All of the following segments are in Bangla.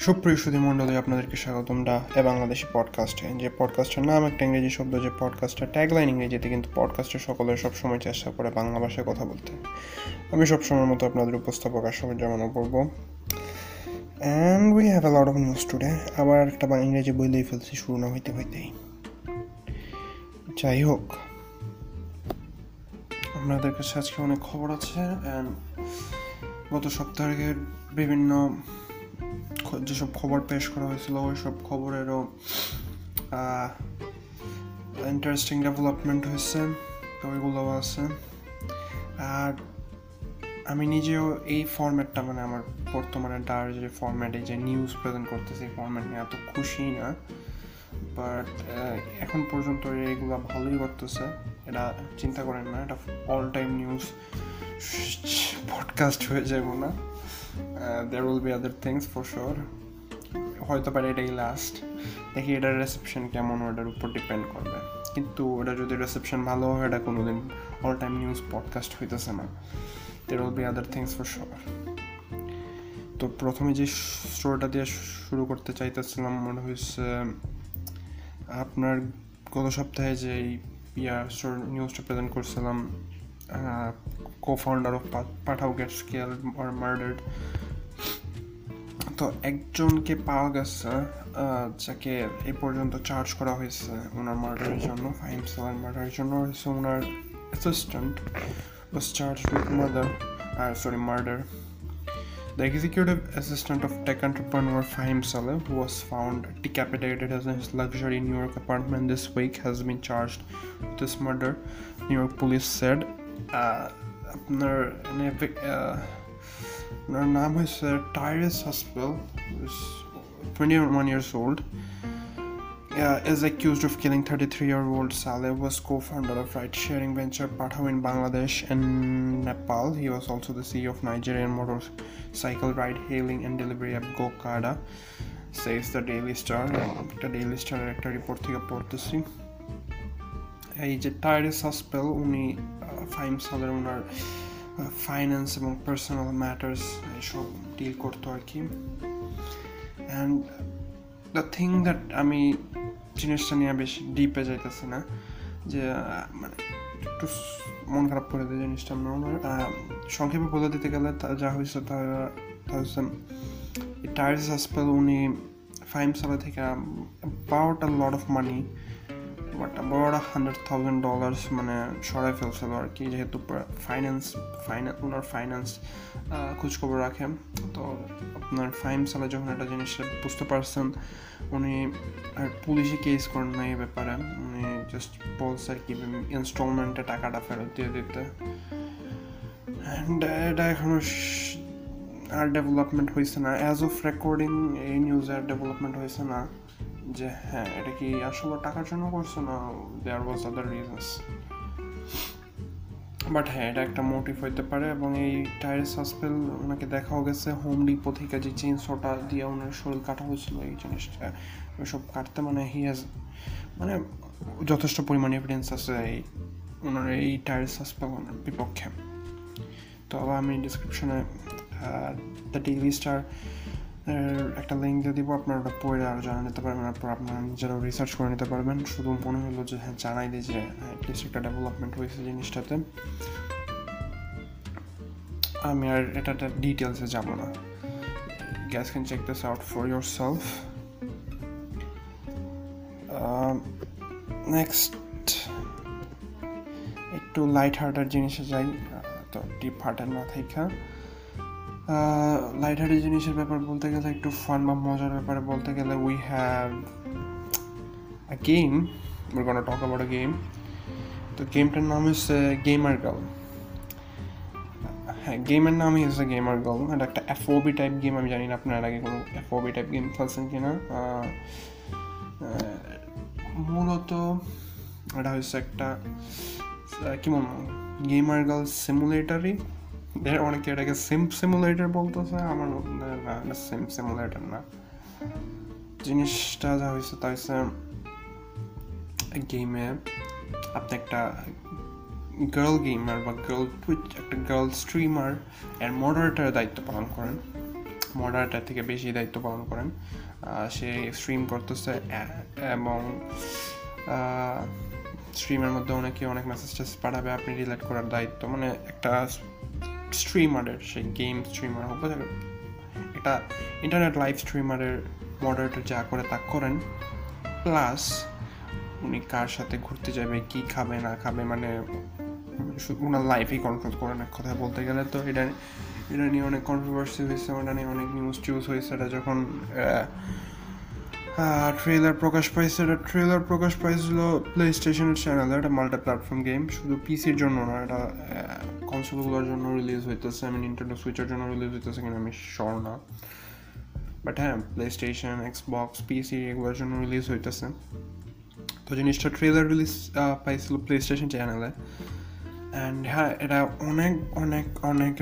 সুপ্রিয় সুধী মণ্ডলী, আপনাদেরকে স্বাগতম ডা এ বাংলাদেশি পডকাস্টে যে পডকাস্টের নাম একটা ইংরেজি শব্দ, যে পডকাস্টের ট্যাগলাইন ইংরেজিতে কিন্তু পডকাস্টের সকলের সবসময় চেষ্টা করে বাংলা ভাষায় কথা বলতে। আমি সবসময়ের মতো আপনাদের উপস্থাপক আসলে জামানো পড়ব and we have a lot of news today আবার একটা ইংরেজি বইলেই ফেলছি শুরু না হইতে হইতেই। যাই হোক, আপনাদের কাছে আজকে অনেক খবর আছে। অ্যান্ড গত সপ্তাহের বিভিন্ন যেসব খবর পেশ করা হয়েছিল ওই সব খবরেরও ইন্টারেস্টিং ডেভেলপমেন্ট হয়েছে, তো ওইগুলো আছে। আর আমি নিজেও এই ফর্ম্যাটটা মানে আমার বর্তমানে ডার যে ফর্ম্যাটে যে নিউজ প্রেজেন্ট করতেছে, এই ফর্ম্যাট নিয়ে এত খুশি না। বাট এখন পর্যন্ত এইগুলো ভালোই করতেছে। এটা চিন্তা করেন না, এটা অল টাইম নিউজ পডকাস্ট হয়ে যাব না। There will be other things for sure হয়তো পারে এটাই লাস্ট দেখি এটার রিসেপশন কেমন, ওটার উপর ডিপেন্ড করবে। কিন্তু ওটা যদি রিসেপশন ভালো হয়, এটা কোনোদিন অল টাইম নিউজ পডকাস্ট হইতেছে না। There will be other things for sure তো প্রথমে যে স্টোরিটা দিয়ে শুরু করতে চাইতেছিলাম, মনে হয়েছে আপনার গত সপ্তাহে যে ইয়ার স্টোর নিউজটা প্রেজেন্ট করছিলাম co-founder of Pathao get scale R murdered তো একজনকে পাওয়া গেছে যাকে এই পর্যন্ত চার্জ করা হয়েছে ওনার মার্ডারের জন্য ফাইম সেলার মার্ডারের জন্য হয়েছে ওনার assistant was charged with murder uh, sorry murder the executive assistant of tech entrepreneur Fahim Saleh, who was found decapitated in his luxury New York apartment this week, has been charged with this murder. New York police said. Uh, আপনার ওনার নাম হয়েছে Tyrese Haspil twenty one years old uh, is accused of killing 33-year-old Saleh was co-founder of ride-sharing venture Pathao in Bangladesh and Nepal. He was also the CEO of Nigerian motorcycle ride-hailing and delivery app GoKada, says the Daily Star. একটা ডেইলি স্টারের একটা রিপোর্ট থেকে পড়তেছি এই যে টাইরেস হসপিটাল উনি ফাইম সালের ওনার ফাইন্যান্স এবং পার্সোনাল ম্যাটার্স এসব ডিল করতো আর কি। অ্যান্ড দ্য থিং দ্যাট আমি জিনিসটা নিয়ে বেশি ডিপে যাইতেছি না, যে মানে একটু মন খারাপ করে দেয় জিনিসটা আমার সংক্ষেপে বলে দিতে গেলে যা হয়েছে তা টায়ার্স হসপিটাল উনি ফাইম সালে থেকে about a lot of money but about hundred thousand dollars মানে সরাই ফেলছিল আর কি, যেহেতু ফাইন্যান্স ফাইন্যান্স ওনার ফাইন্যান্স খোঁজখবর রাখেন তো আপনার ফাইম সালে যখন একটা জিনিস বুঝতে পারছেন, উনি আর পুলিশে কেস করেন না এই ব্যাপারে। উনি জাস্ট বলছে আর কি ইনস্টলমেন্টে টাকাটা ফেরত দিয়ে দিতে। এটা এখনও আর ডেভেলপমেন্ট হয়েছে না। অ্যাজ অফ রেকর্ডিং এই নিউজে আর ডেভেলপমেন্ট হয়েছে না। যে হ্যাঁ এটা কি আসলে টাকার জন্য করছ না দেয়ার ওয়াজ আদার রিজনস বাট হ্যাঁ এটা একটা মোটিভ হইতে পারে এবং এই টায়ার্স হসপিটাল ওনাকে দেখাও গেছে হোম ডিপো থেকে যে চেইনসটা দিয়ে ওনার শরীর কাটা হয়েছিল এই জিনিসটা, ওইসব কাটতে মানে হি হ্যাজ মানে যথেষ্ট পরিমাণে এভিডেন্স আছে এই ওনার এই টায়ার্স হসপিটাল বিপক্ষে। তো আবার আমি ডিসক্রিপশনে দ্য ডেইলি স্টার একটা লিঙ্ক দিয়ে দিব, আপনারা ওটা পড়ে আরও জানা নিতে পারবেন তারপর আপনারা নিজেরাও রিসার্চ করে নিতে পারবেন। শুধু মনে হলো যে হ্যাঁ জানাই দিই যে অ্যাটলিস্ট একটা ডেভেলপমেন্ট হয়েছে জিনিসটাতে। আমি আর এটা ডিটেলসে যাব না। Guys can check this out for yourself next একটু লাইট হার্টার জিনিসে যাই তো ডিপ হার্টার না থাকা লাইট হার্টের জিনিসের ব্যাপার বলতে গেলে, একটু ফান বা মজার ব্যাপারে বলতে গেলে we have a game we're gonna talk about a game. তো গেমটার নাম হচ্ছে গেমার গার্ল হ্যাঁ গেমের নামই হচ্ছে গেমার গার্ল এটা একটা এফওবি টাইপ গেম আমি জানি না আপনার আগে কোনো এফওবি টাইপ গেম খেলছেন কিনা। মূলত এটা হচ্ছে একটা কি মনে গেমার গার্ল সিমুলেটারই অনেকে এটাকে সিম সিমুলেটার বলতেছে আমার না সিম সিমুলেটার না। জিনিসটা যা হয়েছে তা হচ্ছে গেমে আপনি একটা গার্ল গেমার বা গার্ল টুইচ একটা গার্ল স্ট্রিমার এর মডারেটারের দায়িত্ব পালন করেন। মডারেটার থেকে বেশি দায়িত্ব পালন করেন। সে স্ট্রিম করতেছে এবং স্ট্রিমের মধ্যে অনেকে অনেক মেসেজ টেসেজ পাঠাবে, আপনি রিলেট করার দায়িত্ব। মানে একটা স্ট্রিমারের সেই গেম স্ট্রিমার হোক একটা ইন্টারনেট লাইভ স্ট্রিমারের মডারেটর যা করে তা করেন। প্লাস উনি কার সাথে ঘুরতে যাবে, কি খাবে, না খাবে মানে ওনার লাইফই কন্ট্রোল করেন এক কথা বলতে গেলে। তো এটা এটা নিয়ে অনেক কন্ট্রোভার্সি হয়েছে ওটা নিয়ে অনেক নিউজ টিউজ হয়েছে, এটা যখন ট্রেলার প্রকাশ পাইছে। এটা ট্রেলার প্রকাশ পাইছিল প্লে স্টেশনের চ্যানেলে এটা মাল্টি প্ল্যাটফর্ম গেম শুধু পিসির জন্য না, এটা কনসোলগুলোর জন্য রিলিজ হইতেছে। আমি নিনটেন্ডো সুইচের জন্য রিলিজ হইতেছে কিনা আমি শর না। বাট হ্যাঁ প্লে স্টেশন এক্সবক্স পিসি এগুলোর জন্য রিলিজ হইতেছে। তো জিনিসটা ট্রেলার রিলিজ পাইছিল প্লে স্টেশন চ্যানেলে অ্যান্ড হ্যাঁ এটা অনেক অনেক অনেক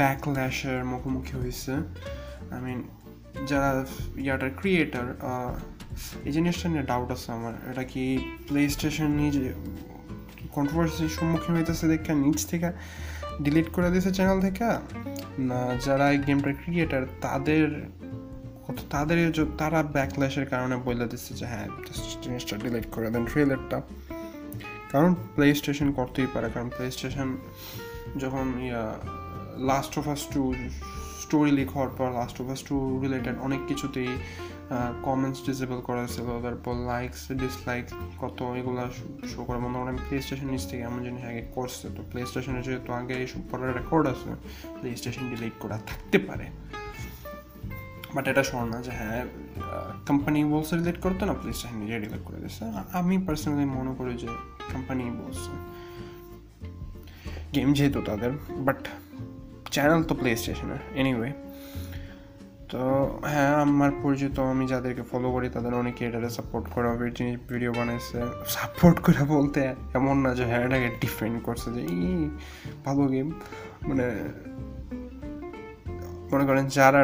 ব্যাকল্যাশের মুখোমুখি হয়েছে আই মিন যারা ইয়াটার ক্রিয়েটার এই জিনিসটা নিয়ে ডাউট আছে আমার। এটা কি প্লে স্টেশন নিজে কন্ট্রোভার্সির সম্মুখীন হইতেছে দেখে নিচ থেকে ডিলিট করে দিয়েছে চ্যানেল থেকে, না যারা এই গেমটার ক্রিয়েটার তাদের তাদের তারা ব্যাকল্যাশের কারণে বলে দিচ্ছে যে হ্যাঁ জিনিসটা ডিলিট করে দেন ট্রেলারটা কারণ প্লে স্টেশন করতেই পারে, কারণ প্লে স্টেশন যখন ya last of us two story leak হওয়ার পর লাস্ট অফ টু রিলেটেড অনেক কিছুতেই কমেন্টস ডিসেবল করা ছিল তারপর লাইকস ডিসলাইক কত এগুলো শো করে। মনে করেন প্লে স্টেশন নিচ থেকে এমন জিনিস আগে করছে তো প্লে স্টেশনে যেহেতু আগে এইসব পরের রেকর্ড আছে প্লে স্টেশন ডিলিট করা থাকতে পারে। বাট এটা শোন না যে হ্যাঁ কোম্পানি বলছে রিলেট করতো না প্লে স্টেশন নিজে রিলেট করে দিচ্ছে আমি পার্সোনালি মনে করি যে কোম্পানি বলছে। গেম যেহেতু তাদের বাট চ্যানেল তো প্লে স্টেশনের এনিওয়ে তো হ্যাঁ আমার পরিচিত আমি যাদেরকে ফলো করি, তাদের অনেকে এটাকে সাপোর্ট করা জিনিস ভিডিও বানাইছে। সাপোর্ট করে বলতে এমন না যে হ্যাঁ এটাকে ডিফেন্ড করছে যে, ই, ভালো গেম মানে মনে করেন যারা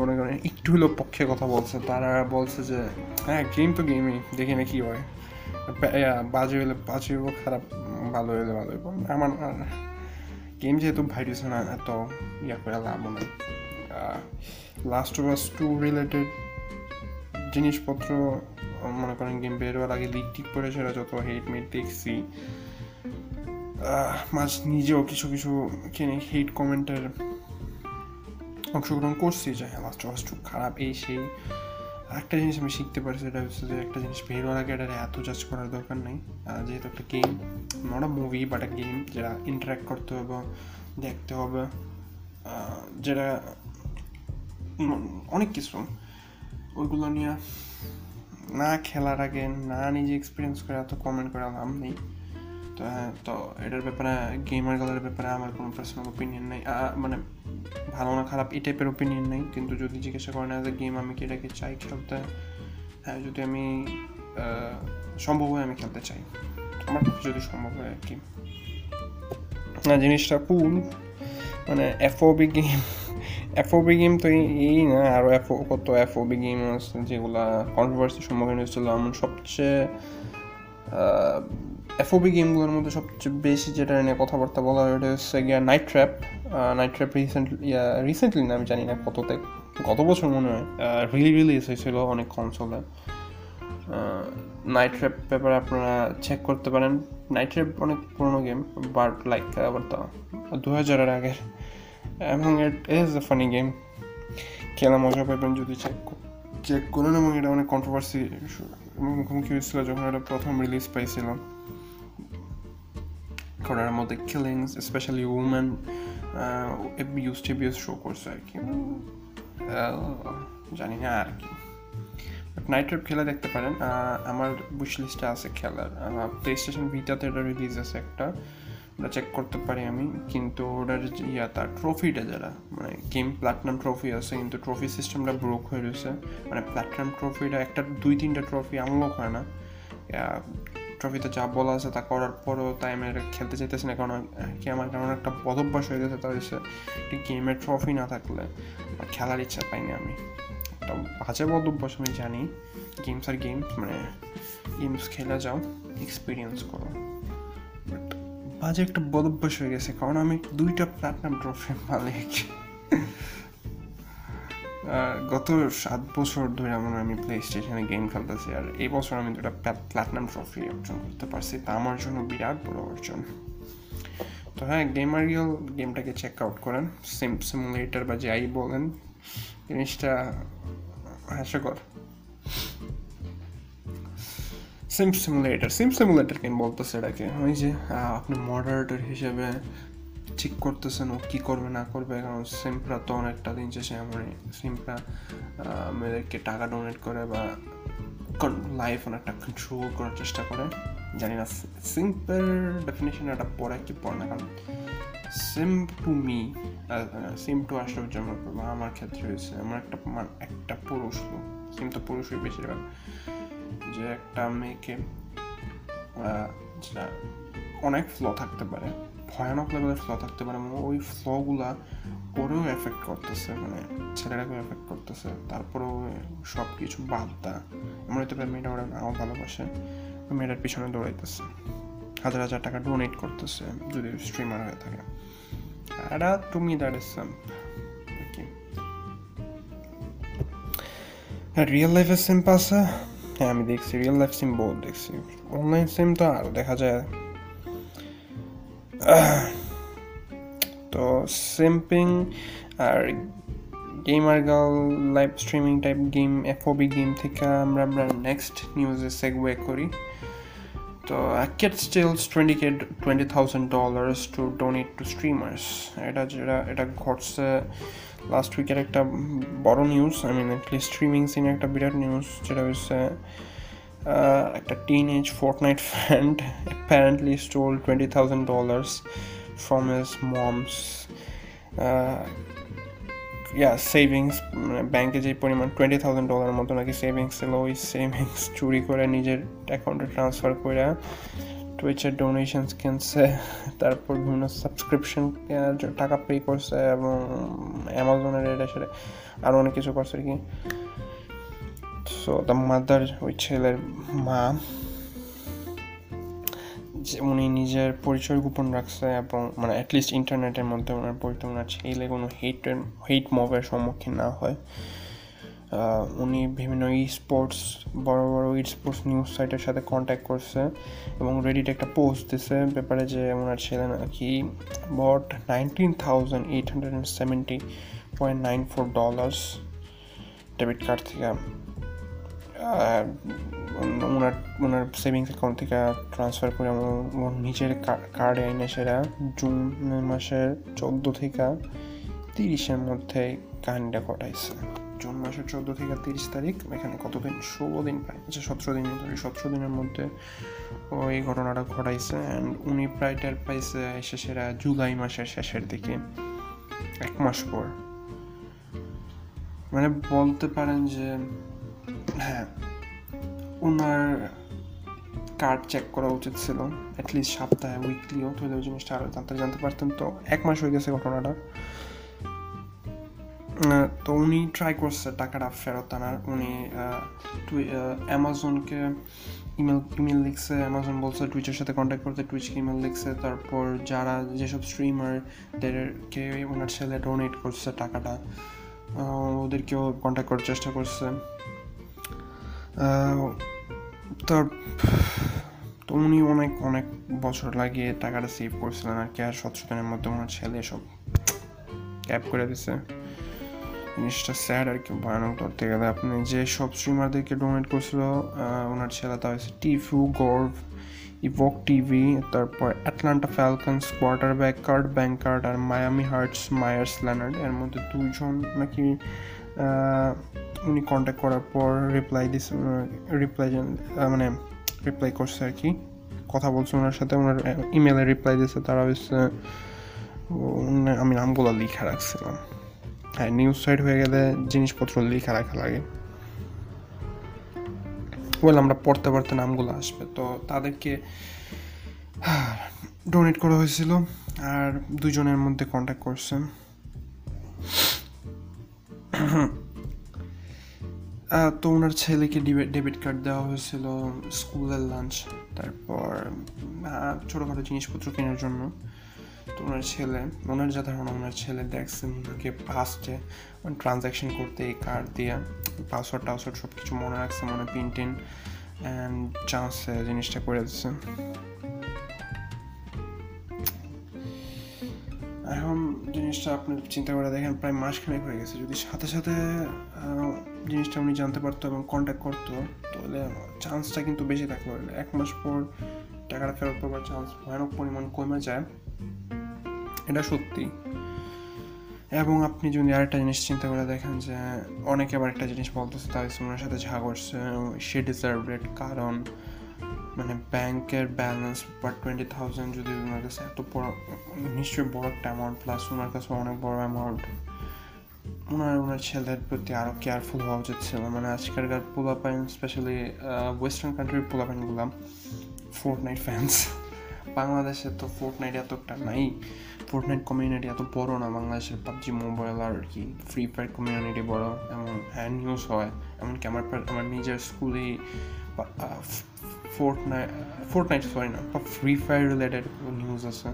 মনে করেন একটু হলেও পক্ষে কথা বলছে, তারা বলছে যে হ্যাঁ গেম তো গেমই দেখি না কি হয়। বাজে হলে, বাজে হইব খারাপ, ভালো হলে ভালো হইব আমার গেম যেহেতু ভাইরাস না এত ইয়া করে লাভ নেই লাস্ট আস টু রিলেটেড জিনিসপত্র মনে করেন গেম বের হওয়ার আগে লিক টিক করে সেটা যত হেট মেট দেখছি মাঝ নিজেও কিছু কিছু কিনে হেট কমেন্টের অংশগ্রহণ করছি যে হ্যাঁ লাস্ট আস টু খারাপ এই সেই। একটা জিনিস আমি শিখতে পারি, সেটা হচ্ছে যে একটা জিনিস বের হওয়ার আগে এটা এত জাজ করার দরকার নেই। যেহেতু একটা game not a movie but একটা গেম যেটা ইন্টারাক্ট করতে হবে, দেখতে হবে যেটা অনেক কিছু। ওইগুলো নিয়ে না খেলার আগে, না নিজে এক্সপিরিয়েন্স করে এত কমেন্ট করে লাভ নেই। তো হ্যাঁ তো এটার ব্যাপারে গেমারগুলোর ব্যাপারে আমার কোনো পার্সোনাল ওপিনিয়ন নেই। মানে ভালো না, খারাপ এই টাইপের ওপিনিয়ন নেই। কিন্তু যদি জিজ্ঞাসা করেন অ্যাজ এ গেম আমি কি এটাকে চাই খেলতে হ্যাঁ যদি আমি সম্ভব হয় আমি খেলতে চাই। আমার পক্ষে যদি সম্ভব হয় আর কি। না, জিনিসটা কুল মানে এফওবি গেম এফওবি গেম তো এই না আরও এফও কত এফওবি গেম আছে যেগুলা কন্ট্রোভার্সির সম্মুখীন হয়েছিল। এমন সবচেয়ে এফওবি গেমগুলোর মধ্যে সবচেয়ে বেশি যেটা নিয়ে কথাবার্তা বলা হয়, ওটা হচ্ছে গিয়া night trap night trap recently recently না, আমি জানি না কততে, গত বছর মনে হয় রিলি রিলিজ হয়েছিল অনেক কনসোলে নাইট ট্র্যাপ ব্যাপারে আপনারা চেক করতে পারেন। নাইট ট্র্যাপ অনেক পুরোনো গেম বাট লাইক আবার দু হাজারের আগের এবং it is a funny game খেলা মজা পাবেন যদি চেক চেক করেন, এবং এটা অনেক কন্ট্রোভার্সি মুখোমুখি হয়েছিল যখন এটা প্রথম রিলিজ পাইছিলাম। কারণ মধ্যে কিলিংস স্পেশালি উমেন এবিউস টিবিউস শো করছে আর কি। জানি না আর কি। নাইট ট্রিপ খেলা দেখতে পারেন। আমার বুশ লিস্টে আছে খেলার। প্লে স্টেশন ভিটাতে এটা রিলিজ আছে একটা। ওটা চেক করতে পারি আমি। কিন্তু ওটার ইয়া, তার ট্রফিটা যারা মানে গেম প্ল্যাটনাম ট্রফি আছে, কিন্তু ট্রফি সিস্টেমটা ব্রোক হয়ে রয়েছে। মানে প্ল্যাটনাম ট্রফিটা একটা, দুই, তিনটা ট্রফি আনলক হয় না। ট্রফিতে যা বলা আছে তা করার পরও তাই আমি খেলতে চাইতেছি না। কারণ কি আমার কারণ একটা বদভ্যাস হয়ে গেছে সে একটি গেমের ট্রফি না থাকলে খেলার ইচ্ছা পাইনি আমি। একটা বাজে বদভ্যাস আমি জানি। গেমস আর গেমস মানে গেমস খেলে যাও এক্সপিরিয়েন্স করো। বাজে একটা বদভ্যাস হয়ে গেছে। কারণ আমি দুইটা প্ল্যাটনাম ট্রফি মালিক। গত সাত বছর ধরে আমার আমি প্লে স্টেশনে গেম খেলতেছি আর এই বছর আমি দুটা প্ল্যাটনাম ট্রফি অর্জন করতে পারছি। তা আমার জন্য বিরাট বড় অর্জন। তো হ্যাঁ গেমার গিল গেমটাকে চেক আউট করেন। সিম সিমুলেটার বা যাই বলেন, জিনিসটা হাস্যকর। সিম সিমুলেটার সিম সিমুলেটার কেন বলতেছে এটাকে। ওই যে আপনি মডারেটর হিসেবে ঠিক করতেছেন ও কী করবে, না করবে, কারণ সিমপ্রা তো অনেকটা দিন শেষে আমার সিমপ্রা মেয়েদেরকে টাকা ডোনেট করে বা লাইফ অনেকটা কন্ট্রোল করার চেষ্টা করে। জানি না সিম্পল ডেফিনেশন এটা পড়ে কি পড়ে না, কারণ seem to me seem to Ashraf Jamal বা আমার ক্ষেত্রে হয়েছে আমার একটা মান, একটা পুরুষ সিম তো পুরুষই বেশিরভাগ। যে একটা মেয়েকে অনেক ফ্ল থাকতে পারে। ভয়ানক লেভেলের ফ্ল থাকতে পারে মানে ওই ফ্লগুলা ওরেও এফেক্ট করতেছে মানে ছেলেটাকেও এফেক্ট করতেছে, তারপরেও সব কিছু বাদ দা এমন হতে পারে মেয়েটা ওরা নাও ভালোবাসে মেয়েটার পিছনে দৌড়াইতেছে। হাজার হাজার টাকা ডোনেট করতেছে, যদি স্ট্রিমার হয়ে থাকে। এটা তুমি দ্যাট সাম রিয়েল লাইফের সিম্প আছে। হ্যাঁ আমি দেখছি রিয়েল লাইফ সিম বহুত দেখছি। অনলাইন সিম তো আরও দেখা যায় তো সিম্পিং আর gamer girl live streaming type game FOB game থেকে আমরা আমরা নেক্সট নিউজে সেগওয়ে করি। তো kid steals twenty K twenty thousand dollars to donate to streamers এটা যেটা, এটা ঘটছে লাস্ট উইকের একটা বড় news I mean at least streaming সিনে একটা বিরাট নিউজ যেটা হচ্ছে একটা teenage night friend apparently stole twenty thousand dollars from his mom's yeah savings ব্যাংকে যে পরিমাণ টোয়েন্টি থাউজেন্ড ডলারের মতো নাকি সেভিংস ছিল, ওই সেভিংস চুরি করে নিজের অ্যাকাউন্টে ট্রান্সফার করে টুইচের ডোনেশনস কিনছে, তারপর বিভিন্ন সাবস্ক্রিপশন টাকা পে করছে এবং অ্যামাজনের এটা সেটা আরও অনেক কিছু করছে আর কি। সো দ্য মাদার ওই ছেলের মা, যে উনি নিজের পরিচয় গোপন রাখছে এবং মানে অ্যাটলিস্ট ইন্টারনেটের মধ্যে ওনার পরিচয় ওনার ছেলে কোনো হেটের হেট মবের সম্মুখীন না হয়। উনি বিভিন্ন ই স্পোর্টস বড় বড় ই স্পোর্টস নিউজ সাইটের সাথে কন্ট্যাক্ট করছে এবং রেডিট একটা পোস্ট দিছে ব্যাপারে যে ওনার ছেলে নাকি bought nineteen thousand eight hundred and seventy point nine four dollars debit card থেকে। ওনার ওনার সেভিংস অ্যাকাউন্ট থেকে ট্রান্সফার করে ওর নিজের কার্ডে এনে সেরা জুন মাসের চোদ্দ থেকে তিরিশের মধ্যে কাহিনিটা ঘটাইছে। জুন মাসের চোদ্দ থেকে তিরিশ তারিখ, এখানে কতদিন ষোলো দিন প্রায় আচ্ছা সতেরো দিন ধরে, সতেরো দিনের মধ্যে ওই ঘটনাটা ঘটাইছে অ্যান্ড উনি প্রায় টের পাইছে সেরা জুলাই মাসের শেষের দিকে, এক মাস পর। মানে বলতে পারেন যে হ্যাঁ ওনার কার্ড চেক করা উচিত ছিল অ্যাটলিস্ট সপ্তাহে উইকলিও তাহলে ওই জিনিসটা আরও জানতে জানতে পারতেন। তো এক মাস হয়ে গেছে ঘটনাটা। তো উনি ট্রাই করছে টাকাটা ফেরত আনার। উনি অ্যামাজনকে ইমেল ইমেল লিখছে। অ্যামাজন বলছে টুইচের সাথে কন্ট্যাক্ট করতে। টুইচকে ইমেল লিখছে। তারপর যারা যেসব স্ট্রিমারদেরকে ওনার ছেলে ডোনেট করছে টাকাটা ওদেরকেও কন্ট্যাক্ট করার চেষ্টা করছে। তার, তো উনি অনেক অনেক বছর লাগিয়ে টাকাটা সেভ করছিলেন আর কি, আর সচেতনের মধ্যে ওনার ছেলে সব ক্যাপ করে দিছে। জিনিসটা স্যাড আর কি, ভয়ানক ধরতে গেলে আপনি যে সব স্ট্রিমারদেরকে ডোনেট করছিল ওনার ছেলে তা হয়েছে টিফু গর্ভ ইভক টিভি তারপর Atlanta Falcons quarterback card bank card আর মায়ামি হার্টস মায়ার্স ল্যানার্ড এর মধ্যে দুইজন নাকি উনি কন্ট্যাক্ট করার পর রিপ্লাই দিস রিপ্লাই মানে রিপ্লাই করছে আর কি। কথা বলছে ওনার সাথে ওনার ইমেলে রিপ্লাই দিয়েছে তারা হচ্ছে আমি নামগুলো লিখে রাখছিলাম। হ্যাঁ নিউজ সাইট হয়ে গেলে জিনিসপত্র লিখে রাখা লাগে। ওয়েল আমরা পড়তে পড়তে নামগুলো আসবে, তো তাদেরকে ডোনেট করা হয়েছিল, আর দুজনের মধ্যে কন্ট্যাক্ট করছে। তো ওনার ছেলেকে ডেবিট কার্ড দেওয়া হয়েছিল স্কুলের লাঞ্চ তারপর ছোটোখাটো জিনিসপত্র কেনার জন্য। তো ওনার ছেলে, ওনার যা ধারণা, ওনার ছেলে দেখছে, ওনাকে পাস্টে ট্রানজ্যাকশন করতে এই কার্ড দিয়ে পাসওয়ার্ড টাসওয়ার্ড সব কিছু মনে রাখছে, মনে পিন টিন অ্যান্ড চান্সে জিনিসটা করে দিচ্ছে। এখন জিনিসটা আপনি চিন্তা করে দেখেন, প্রায় মাসখানেক হয়ে গেছে। যদি সাথে সাথে জিনিসটা উনি জানতে পারতো এবং কন্ট্যাক্ট করতো, তাহলে চান্সটা কিন্তু বেশি থাকল। এক মাস পর টাকাটা ফেরত পাবার চান্স ভয়ানক পরিমাণ কমে যায়। এটা সত্যি। এবং আপনি যদি আরেকটা জিনিস চিন্তা করে দেখেন যে, অনেকে আবার একটা জিনিস বলতেছে তাই ওনার সাথে ঝা করছে সে ডিজার্ভ রেট কারণ মানে ব্যাংকের ব্যালেন্স বা টোয়েন্টি থাউজেন্ড যদি ওনার কাছে এত বড়, নিশ্চয়ই বড় একটা অ্যামাউন্ট প্লাস ওনার কাছে অনেক বড় অ্যামাউন্ট ওনার ওনার ছেলের প্রতি আরও কেয়ারফুল হওয়া উচিত ছিল। মানে আজকালকার পোলাপাইন স্পেশালি ওয়েস্টার্ন কান্ট্রির পোলাপাইনগুলাম ফোর্ট নাইট ফ্যান্স বাংলাদেশে তো ফোর্ট নাইট এতটা নাই। ফোর্ট নাইট কমিউনিটি এত বড় না। বাংলাদেশের পাবজি মোবাইল আর কি ফ্রি ফায়ার কমিউনিটি বড়, এমন হ্যান্ড নিউজ হয়। এমন এমনকি আমার আমার নিজের স্কুলে Fortnite Fortnite sorry না ফ্রি ফায়ার রিলেটেড নিউজ আছে।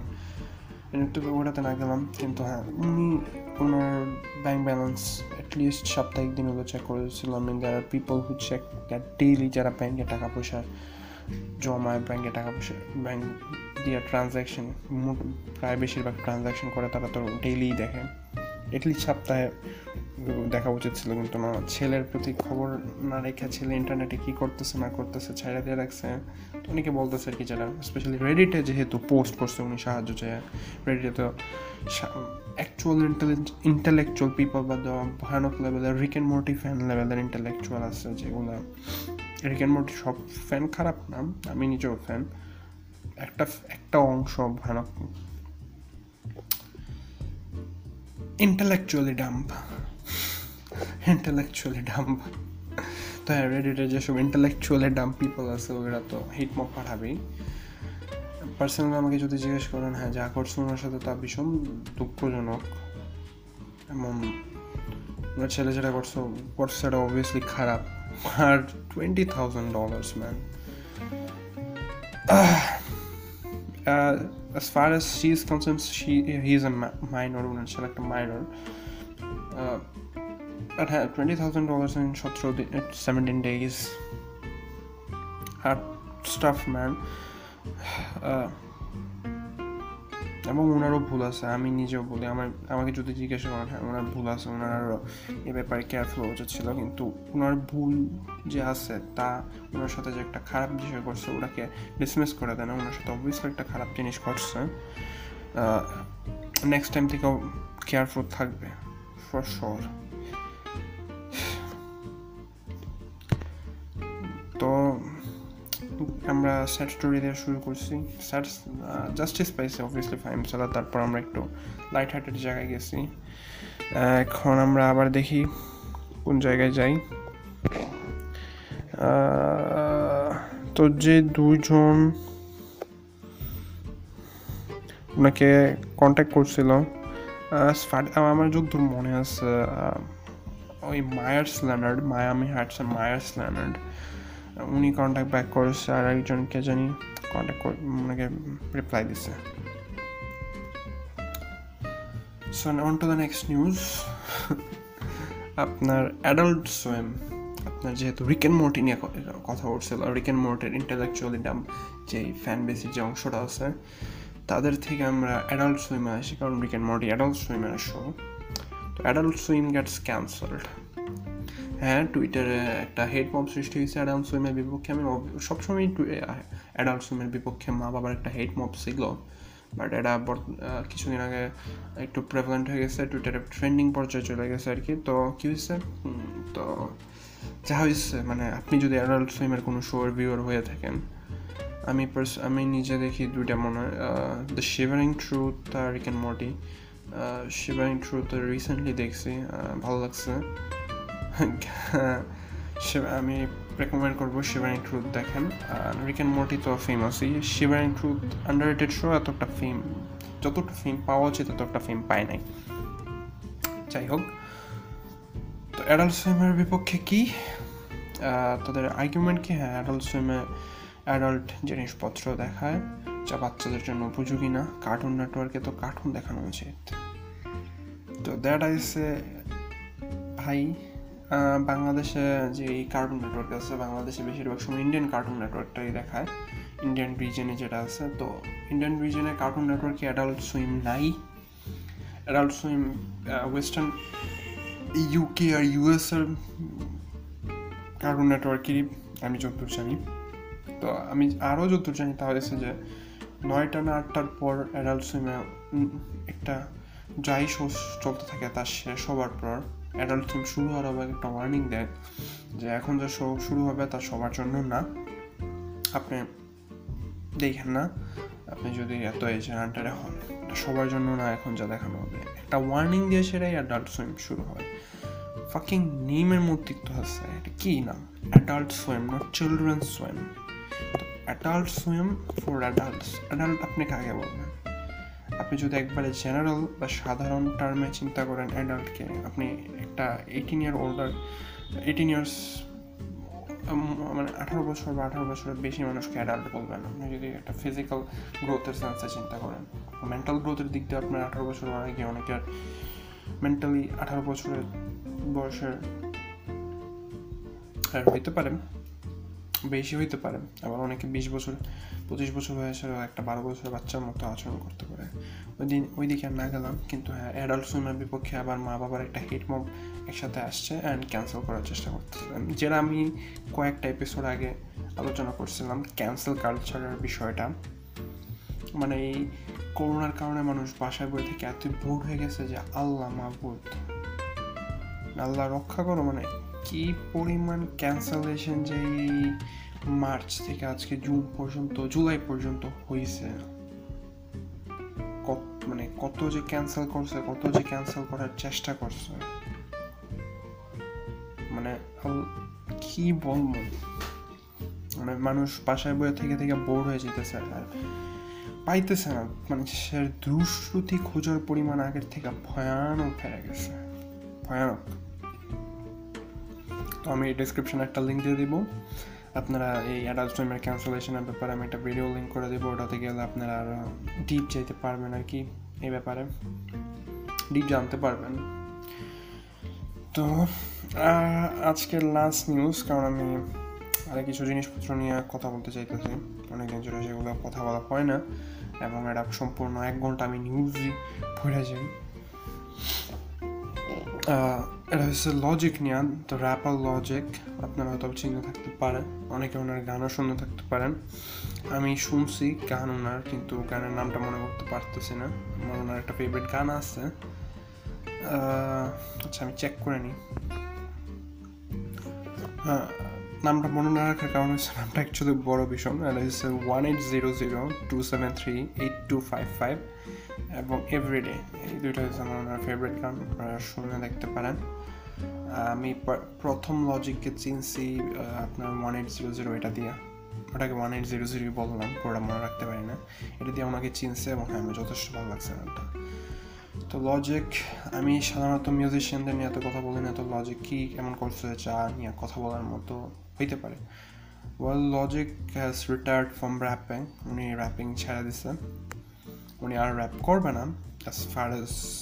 একটু ওটাতে না গেলাম, কিন্তু হ্যাঁ উনি ওনার ব্যাঙ্ক ব্যালেন্স অ্যাটলিস্ট সাপ্তাহিক দিনগুলো চেক করেছিলাম there are people who check that daily যারা ব্যাংকে টাকা পয়সা জমায় ব্যাংকে টাকা পয়সা ব্যাংক দিয়ে ট্রানজ্যাকশন প্রায় বেশিরভাগ ট্রানজ্যাকশন করে তারা তো ডেইলি দেখে। এটলিস্ট সপ্তাহে দেখা উচিত ছিল, কিন্তু না। ছেলের প্রতি খবর না রেখে ছেলে ইন্টারনেটে কী করতেছে, না করতেছে, ছাইড়া দিয়ে রাখছে। তো অনেকে বলতেছে আর কি যারা স্পেশালি রেডিটে যেহেতু পোস্ট করছে উনি সাহায্য চায়। রেডিটে তো অ্যাকচুয়াল ইন্টেলেকচুয়াল পিপল বা ভয়ানক লেভেলের রিক অ্যান্ড মোটি ফ্যান লেভেলের ইন্টেলেকচুয়াল আছে যেগুলো। রিক অ্যান্ড মোটি সব ফ্যান খারাপ না, আমি নিজেও ফ্যান একটা একটা অংশ ভয়ানক। ইন্টেলেকচুয়ালি ডাম্প ইন্টেলেকচুয়ালি ডাম্প তো হ্যাঁ রেডিটে যেসব ইন্টেলেকচুয়ালি ডাম্প পিপল আছে ওরা তো হিট মক পাঠাবেই। পার্সোনালি আমাকে যদি জিজ্ঞেস করেন হ্যাঁ যা করছে ওনার সাথে তা ভীষণ দুঃখজনক। এমন ওনার ছেলে যেটা করছ করছে সেটা অবভিয়াসলি খারাপ। আর twenty thousand dollars man as far as she is concerned, she he is a minor, ওনার ছেলে একটা minor. Uh, but হ্যাঁ টোয়েন্টি থাউজেন্ড ডলার্স ইন সতেরো দিন সেভেন্টিন ডেজ আর স্টাফ ম্যান এবং ওনারও ভুল আছে আমি নিজেও বলি। আমার আমাকে যদি জিজ্ঞাসা করেন হ্যাঁ ওনার ভুল আছে ওনার আরও এ ব্যাপারে কেয়ারফুল উচিত ছিল। কিন্তু ওনার ভুল যে আছে তা ওনার সাথে যে একটা খারাপ বিষয় করছে ওটাকে ডিসমিস করে দেয় না ওনার সাথে অবভিয়াসলি একটা খারাপ জিনিস করছে নেক্সট টাইম থেকেও কেয়ারফুল থাকবে। ফর শোর তো আমরা স্যাড স্টোরি দিয়ে শুরু করছি। স্যাড জাস্টিস পাইছি অবভিয়াসলি ফাইম ছাড়া তারপর আমরা একটু লাইট হার্টেড জায়গায় গেছি। এখন আমরা আবার দেখি কোন জায়গায় যাই। তো যে দুইজন ওনাকে কন্ট্যাক্ট করছিল আমার যতদূর মনে আছে ওই Meyers Leonard Miami hertz Meyers Leonard উনি কন্ট্যাক্ট ব্যাক করেছে আর একজনকে জানি কন্ট্যাক্ট ওনাকে রিপ্লাই দিছে। So on to the next news আপনার অ্যাডাল্ট সোয়েম আপনার যেহেতু রিকেন মোর্টি নিয়ে কথা উঠছিল রিকেন মোর্টের ইন্টালেকচুয়ালি ডাম যে ফ্যান বেসির যে অংশটা আছে তাদের থেকে আমরা অ্যাডাল্ট সুইমে আসি, কারণ রিকেন মোর্টি অ্যাডাল্ট সুইমের শো তো অ্যাডাল্ট সুইম গেটস ক্যান্সেলড হ্যাঁ টুইটারে একটা হেড মব সৃষ্টি হয়েছে অ্যাডাল্ট সুইমের বিপক্ষে। আমি সবসময় অ্যাডাল্ট সুইমের বিপক্ষে মা বাবার একটা হেড মব ছিল। বাট এটা কিছুদিন আগে একটু প্রেভেলেন্ট হয়ে গেছে টুইটারে ট্রেন্ডিং পর্যায়ে চলে গেছে আর কি তো কী হয়েছে? তো যা হয়েছে মানে আপনি যদি অ্যাডাল্ট সুইমের কোনো শোর ভিউয়ার হয়ে থাকেন আমি আমি নিজে দেখি দুইটা মনে হয় the shivering truth R Rick and Morty shivering truth recently দেখছি ভালো লাগছে। আমি রেকমেন্ড করব শিভারিং ট্রুথ দেখেন। রিক অ্যান্ড মর্টি তো ফেমাসই shivering truth underrated show এতটা ফেম যতটা ফেম পাওয়া উচিত, ততটা ফেম পায় নাই। যাই হোক, তো অ্যাডাল্ট সুইমের বিপক্ষে কি? তাদের আর্গুমেন্ট কি? হ্যাঁ অ্যাডাল্ট সুইমে অ্যাডাল্ট জিনিসপত্র দেখায়, যা বাচ্চাদের জন্য উপযোগী না। কার্টুন নেটওয়ার্কে তো কার্টুন দেখানো উচিত। তো দ্যাট আইসে ভাই বাংলাদেশে যে কার্টুন নেটওয়ার্ক আছে, বাংলাদেশে বেশিরভাগ সময় ইন্ডিয়ান কার্টুন নেটওয়ার্কটাই দেখায়। ইন্ডিয়ান রিজনে যেটা আছে, তো ইন্ডিয়ান রিজনে কার্টুন নেটওয়ার্কে অ্যাডাল্ট সুইম নাই। অ্যাডাল্ট সুইম ওয়েস্টার্ন ইউকে আর ইউএসের কার্টুন নেটওয়ার্কেরই আমি যতদূর জানি। তো আমি আরও যতদূর জানি তা হয়েছে যে নয়টা না আটটার পর অ্যাডাল্ট সুইমে একটা যাই শো চলতে থাকে তার শেষ হওয়ার পর অ্যাডাল্ট সুইম শুরু হওয়ার আগে একটা ওয়ার্নিং দেয় যে এখন যে শো শুরু হবে তা সবার জন্য না। আপনি দেখেন না, আপনি যদি এত এজে আন্টারে হন সবার জন্য না এখন যা দেখানো হবে। একটা ওয়ার্নিং দিয়ে সেটাই অ্যাডাল্ট সুইম শুরু হয়। ফাকিং নেমের তো আছে। এটা কী নাম? Adult swim not children swim adult swim for adults adult আপনি কাকে বলবেন? আপনি যদি একবারে জেনারেল বা সাধারণ টার্মে চিন্তা করেন অ্যাডাল্টকে আপনি একটা eighteen year older eighteen years মানে আঠারো বছর বা আঠারো বছরের বেশি মানুষকে অ্যাডাল্ট বলবেন। আপনি যদি একটা ফিজিক্যাল গ্রোথের সেন্সে চিন্তা করেন মেন্টাল গ্রোথের দিক দিয়ে আপনার আঠারো বছর আগে অনেকের মেন্টালি আঠারো বছরের বয়সের আর হইতে পারে। বেশি হইতে পারে। আবার অনেকে বিশ বছর, পঁচিশ বছর বয়সের একটা বারো বছরের বাচ্চার মতো আচরণ করতে পারে। ওই দিন, ওই দিকে আর না গেলাম, কিন্তু হ্যাঁ অ্যাডাল্ট সুইমের বিপক্ষে আবার মা বাবার একটা হেট মব একসাথে আসছে অ্যান্ড ক্যান্সেল করার চেষ্টা করতেছিলাম যেটা আমি কয়েকটা এপিসোড আগে আলোচনা করছিলাম ক্যান্সেল কালচারের বিষয়টা মানে এই করোনার কারণে মানুষ বাসায় বই থেকে এত বোর হয়ে গেছে যে, আল্লাহ মাহবুদ আল্লাহ রক্ষা করো মানে কি পরিমাণ ক্যান্সেলেশন যে মার্চ থেকে আজকে জুন পর্যন্ত, জুলাই পর্যন্ত হয়েছে মানে কত যে ক্যান্সেল করছে, কত যে ক্যান্সেল করার চেষ্টা করছে? মানে কি বলব? মানে মানুষ বাসায় বয়ে থেকে থেকে বোর হয়ে যেতেছে আর পাইতেছে না। মানে সে দুশ্রুতি খোঁজার পরিমাণ আগের থেকে ভয়ানক ফেলে গেছে। ভয়ানক। তো আমি ডিসক্রিপশনে একটা লিঙ্ক দিয়ে দিব। আপনারা এই অ্যাডাল্ট সুইমের ক্যান্সেলেশনের ব্যাপারে আমি একটা ভিডিও লিঙ্ক করে দেবো। ওটাতে গেলে আপনারা আরও ডিপ যাইতে পারবেন আর কি এই ব্যাপারে। ডিপ জানতে পারবেন। তো আজকের লাস্ট নিউজ কারণ আমি আরে কিছু জিনিসপত্র নিয়ে কথা বলতে চাইতেছি। অনেকদিন ধরে সেগুলো কথা বলা হয় না। এবং এটা সম্পূর্ণ এক ঘণ্টা আমি নিউজই পড়ে যাই। এটা হচ্ছে লজিক নিয়ে, তো র্যাপার লজিক আপনারা হয়তো চিন্তা থাকতে পারেন অনেকে ওনার গানও শুনতে থাকতে পারেন। আমি শুনছি গান ওনার, কিন্তু গানের নামটা মনে করতে পারতেছি না। আমার ওনার একটা ফেভারিট গান আছে। আচ্ছা আমি চেক করে নিই। হ্যাঁ নামটা মনে না রাখার কারণ হচ্ছে নামটা অ্যাকচুয়ালি বড় ভীষণ এটা হচ্ছে one eight zero zero two seven three eight two five five এবং এভরিডে এই দুইটা হচ্ছে আমার ফেভারিট গান আপনারা শুনে দেখতে পারেন। আমি প্রথম লজিককে চিনছি আপনার ওয়ান এইট জিরো জিরো এটা দিয়ে। ওটাকে ওয়ান এইট জিরো জিরো বললাম, পুরোটা মনে রাখতে পারি না। এটা দিয়ে ওনাকে চিনছে এবং হ্যাঁ আমার যথেষ্ট ভালো লাগছে গানটা তো লজিক আমি সাধারণত মিউজিশিয়ানদের নিয়ে এত কথা বলি না, তো লজিক কী কেমন করছে চা নিয়ে কথা বলার মতো হইতে পারে। Well Logic has retired from rapping উনি র্যাপিং ছেড়ে দিছে। উনি আর র্যাপ করবে না অ্যাজ ফার এস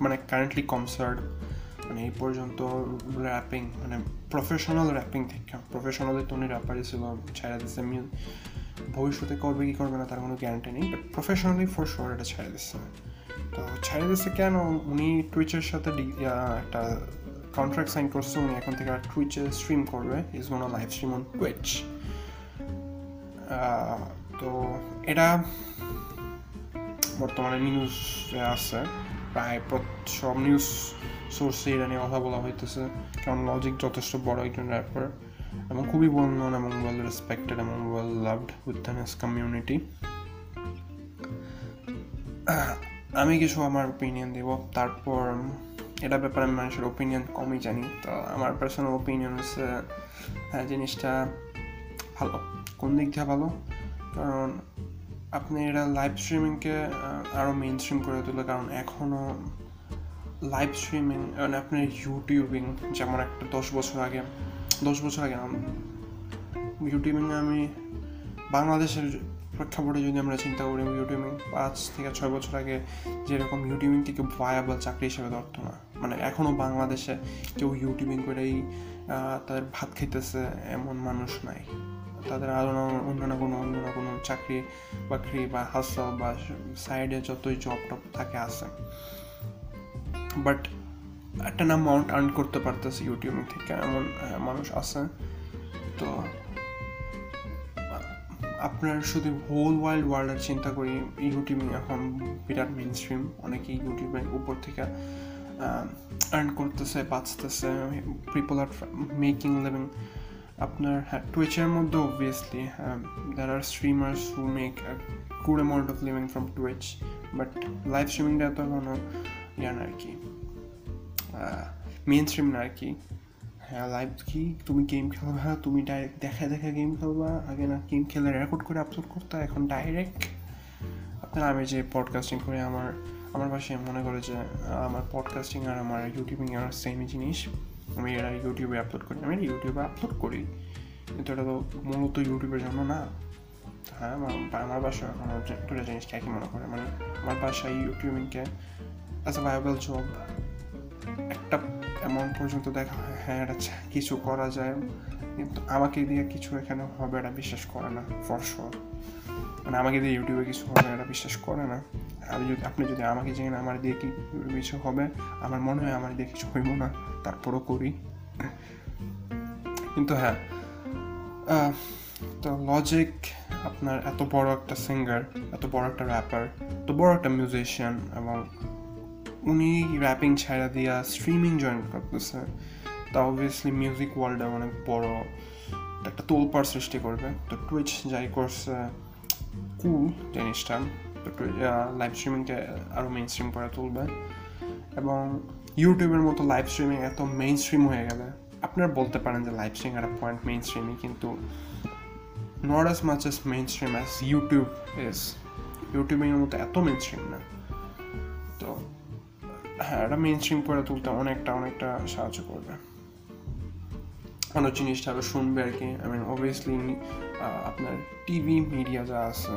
মানে কারেন্টলি কনসার্ট মানে এই পর্যন্ত র্যাপিং মানে প্রফেশনাল র্যাপিং থেকে প্রফেশনালি তো উনি র্যাপারই ছিল ছেড়ে দিচ্ছে ভবিষ্যতে করবে কি করবে না তার কোনো গ্যারান্টি নেই বাট প্রফেশনালি ফর শোর এটা ছেড়ে দিচ্ছে তো ছেড়ে দিচ্ছে কেন? উনি টুইচের সাথে একটা কন্ট্রাক্ট সাইন করছে, উনি এখন থেকে আর টুইচে স্ট্রিম করবে is one live stream on Twitch তো এটা বর্তমানে নিউজ আছে। প্রায় সব নিউজ সোর্সে এটা নিয়ে কথা বলা হইতেছে। কারণ লজিক যথেষ্ট বড় একজন র্যাপার এবং খুবই নোন এবং ওয়েল রেসপেক্টেড এবং well loved with his community আমি কিছু আমার ওপিনিয়ন দেব, তারপর এটা ব্যাপারে আমি মানুষের ওপিনিয়ন কমই জানি। তো আমার পার্সোনাল ওপিনিয়ন হচ্ছে জিনিসটা ভালো, কোন দিক দিয়ে ভালো? কারণ আপনি এটা লাইভ স্ট্রিমিংকে আরও মেন স্ট্রিম করে তোলে কারণ এখনও লাইভ স্ট্রিমিং মানে আপনার ইউটিউবিং যেমন একটা দশ বছর আগে, দশ বছর আগে ইউটিউবিং আমি বাংলাদেশের প্রেক্ষাপটে যদি আমরা চিন্তা করি ইউটিউবিং পাঁচ থেকে ছয় বছর আগে যেরকম ইউটিউবিংটিকে ভায়াবল চাকরি হিসেবে ধরতো না। মানে এখনও বাংলাদেশে কেউ ইউটিউবিং করেই তাদের ভাত খেতেছে এমন মানুষ নাই। তাদের আরও অন্য না কোনো অন্য না কোনো চাকরি বাকরি বা হাসল বা সাইডে যতই জব টপ থাকে আছে। বাট একটা অ্যামাউন্ট আর্ন করতে পারতেছে ইউটিউব থেকে, এমন মানুষ আছে। তো আপনার শুধু হোল ওয়ার্ল্ড ওয়ার্ল্ডের চিন্তা করি ইউটিউবিং এখন বিরাট মেন স্ট্রিম অনেকেই ইউটিউবের উপর থেকে আর্ন করতেছে, বাঁচতেছে পিপল আর মেকিং লিভিং আপনার হ্যাঁ টুইচের মধ্যে obviously there are streamers who make good amount of living from Twitch but live স্ট্রিমিংটা এত কোনো ইয়ান আর কি মেন স্ট্রিম না আর কি। হ্যাঁ লাইভ কি, তুমি গেম খেলবা, তুমি ডাইরেক্ট দেখা দেখা গেম খেলবা, আগে না গেম খেলে রেকর্ড করে আপলোড করতে, এখন ডাইরেক্ট আপনার, আমি যে পডকাস্টিং করে, আমার আমার পাশে মনে করে যে, আমার পডকাস্টিং আর আমার ইউটিউবিং আর সেমই জিনিস। আমি এরা ইউটিউবে আপলোড করি, আমি ইউটিউবে আপলোড করি। কিন্তু এটা তো মূলত ইউটিউবের জন্য না। হ্যাঁ আমার বাসা দুটো জিনিসকে একই মনে করে। মানে আমার বাসায় ইউটিউবিংকে অ্যাজ এ ভাইবল জব একটা অ্যামাউন্ট পর্যন্ত দেখা হয়। হ্যাঁ এটা কিছু করা যায়। কিন্তু আমাকে দিয়ে কিছু এখানে হবে এটা বিশ্বাস করে না ফর মানে আমাকে দিয়ে ইউটিউবে কিছু হবে এটা বিশ্বাস করে না। আমি যদি, আপনি যদি আমাকে জেনে আমার দিয়ে কি কিছু হবে, আমার মনে হয় আমার দিয়ে কিছু হইব না। তারপরও করি। কিন্তু হ্যাঁ তো লজিক আপনার এত বড় একটা সিঙ্গার এত বড় একটা র্যাপার এত বড় একটা মিউজিশিয়ান এবং উনি র্যাপিং ছাড়া দিয়া স্ট্রিমিং জয়েন করতেছে, তা অবভিয়াসলি মিউজিক ওয়ার্ল্ডে অনেক বড় একটা তোলপাড় সৃষ্টি করবে। তো টুইচ যাই করছে কুল জিনিসটা। তো লাইভ স্ট্রিমিংকে আরও মেইন স্ট্রিম করে তুলবে। এবং ইউটিউবের মতো লাইভ স্ট্রিমিং এত মেইন স্ট্রিম হয়ে গেলে, আপনারা বলতে পারেন যে লাইভ স্ট্রিম একটা পয়েন্ট মেইন স্ট্রিমিং কিন্তু not as much as mainstream as YouTube is ইউটিউবের মতো এত মেইন স্ট্রিম না। তো হ্যাঁ এটা মেইন স্ট্রিম করে তুলতে অনেকটা অনেকটা সাহায্য করবে। অনেক জিনিসটা আরও শুনবে আর কি। আই মিন অবভিয়াসলি আপনার টিভি মিডিয়া যা আছে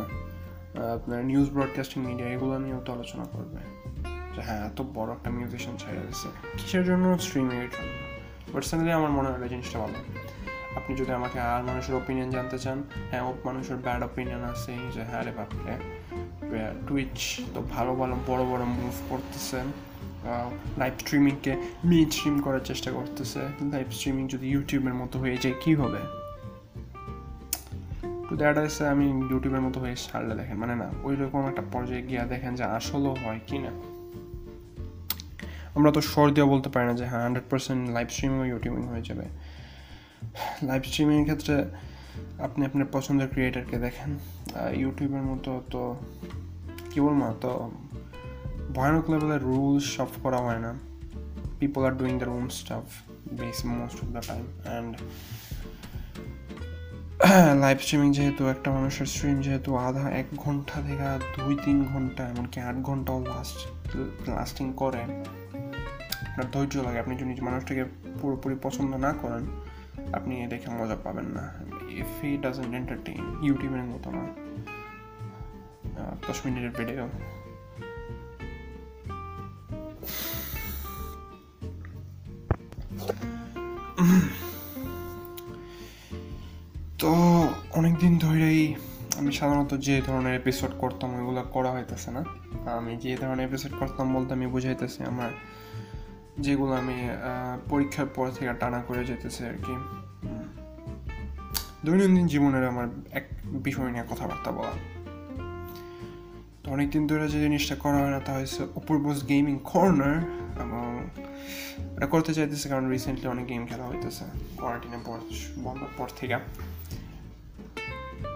আপনার নিউজ ব্রডকাস্টিং মিডিয়া এগুলো নিয়েও তো আলোচনা করবে। হ্যাঁ এত বড় একটা মিউজিশিয়ান ছেড়ে দিচ্ছে কিসের জন্য স্ট্রিমিংয়ের জন্য পার্সোনালি আমার মনে হয় জিনিসটা ভালো। আপনি যদি আমাকে আর মানুষের ওপিনিয়ন জানতে চান হ্যাঁ মানুষের ব্যাড ওপিনিয়ন আছে যে হ্যাঁ রে বাপরে টুইচ তো ভালো ভালো বড় বড় মুভ করতেছে লাইভ স্ট্রিমিংকে মেইন স্ট্রিম করার চেষ্টা করতেছে লাইভ স্ট্রিমিং যদি ইউটিউবের মতো হয়ে যায়, কী হবে? তো দ্যাট আছে আমি ইউটিউবের মতো হয়ে ছাড়লে দেখেন মানে না ওই রকম একটা পর্যায়ে গিয়া দেখেন যে আসলেও হয় কি না আমরা তো শর দিয়ে বলতে পারি না যে হ্যাঁ hundred percent live streaming YouTubing হয়ে যাবে। লাইভ স্ট্রিমিংয়ের ক্ষেত্রে আপনি আপনার পছন্দের ক্রিয়েটারকে দেখেন। ইউটিউবের মতো তো, কী বলব তো ভয়ানক লেভেলের রুলস সব করা হয় না। People are doing their own stuff base most of the time and live streaming যেহেতু একটা মানুষের স্ট্রিম যেহেতু আধা এক ঘণ্টা থেকে দুই তিন ঘণ্টা, এমনকি আট ঘন্টাও লাস্ট লাস্টিং করে। আপনার ধৈর্য লাগে। আপনি যদি মানুষটাকে পুরোপুরি পছন্দ না করেন, আপনি দেখে মজা পাবেন না। ইফ হি ডাজেন্ট এন্টারটেইন ইউটিউবের মতো না। দশ মিনিটের ভিডিও তো, অনেকদিন ধরেই আমি সাধারণত যে ধরনের এপিসোড করতাম, ওইগুলো করা হইতেছে না। আমি যে ধরনের এপিসোড করতাম বলতে আমি বুঝাইতেছি আমার যেগুলো আমি পরীক্ষার পর থেকে টানা করে যেতেছে আর কি। দৈনন্দিন জীবনের আমার এক বিষয় নিয়ে কথাবার্তা বলা। তো অনেকদিন ধরে যে জিনিসটা করা হয় না, তা হচ্ছে অপূর্বস গেমিং কর্নার এবং এটা করতে চাইতেছে কারণ রিসেন্টলি অনেক গেম খেলা হইতেছে কোয়ারেন্টিনের পর, বন্ধের পর থেকে।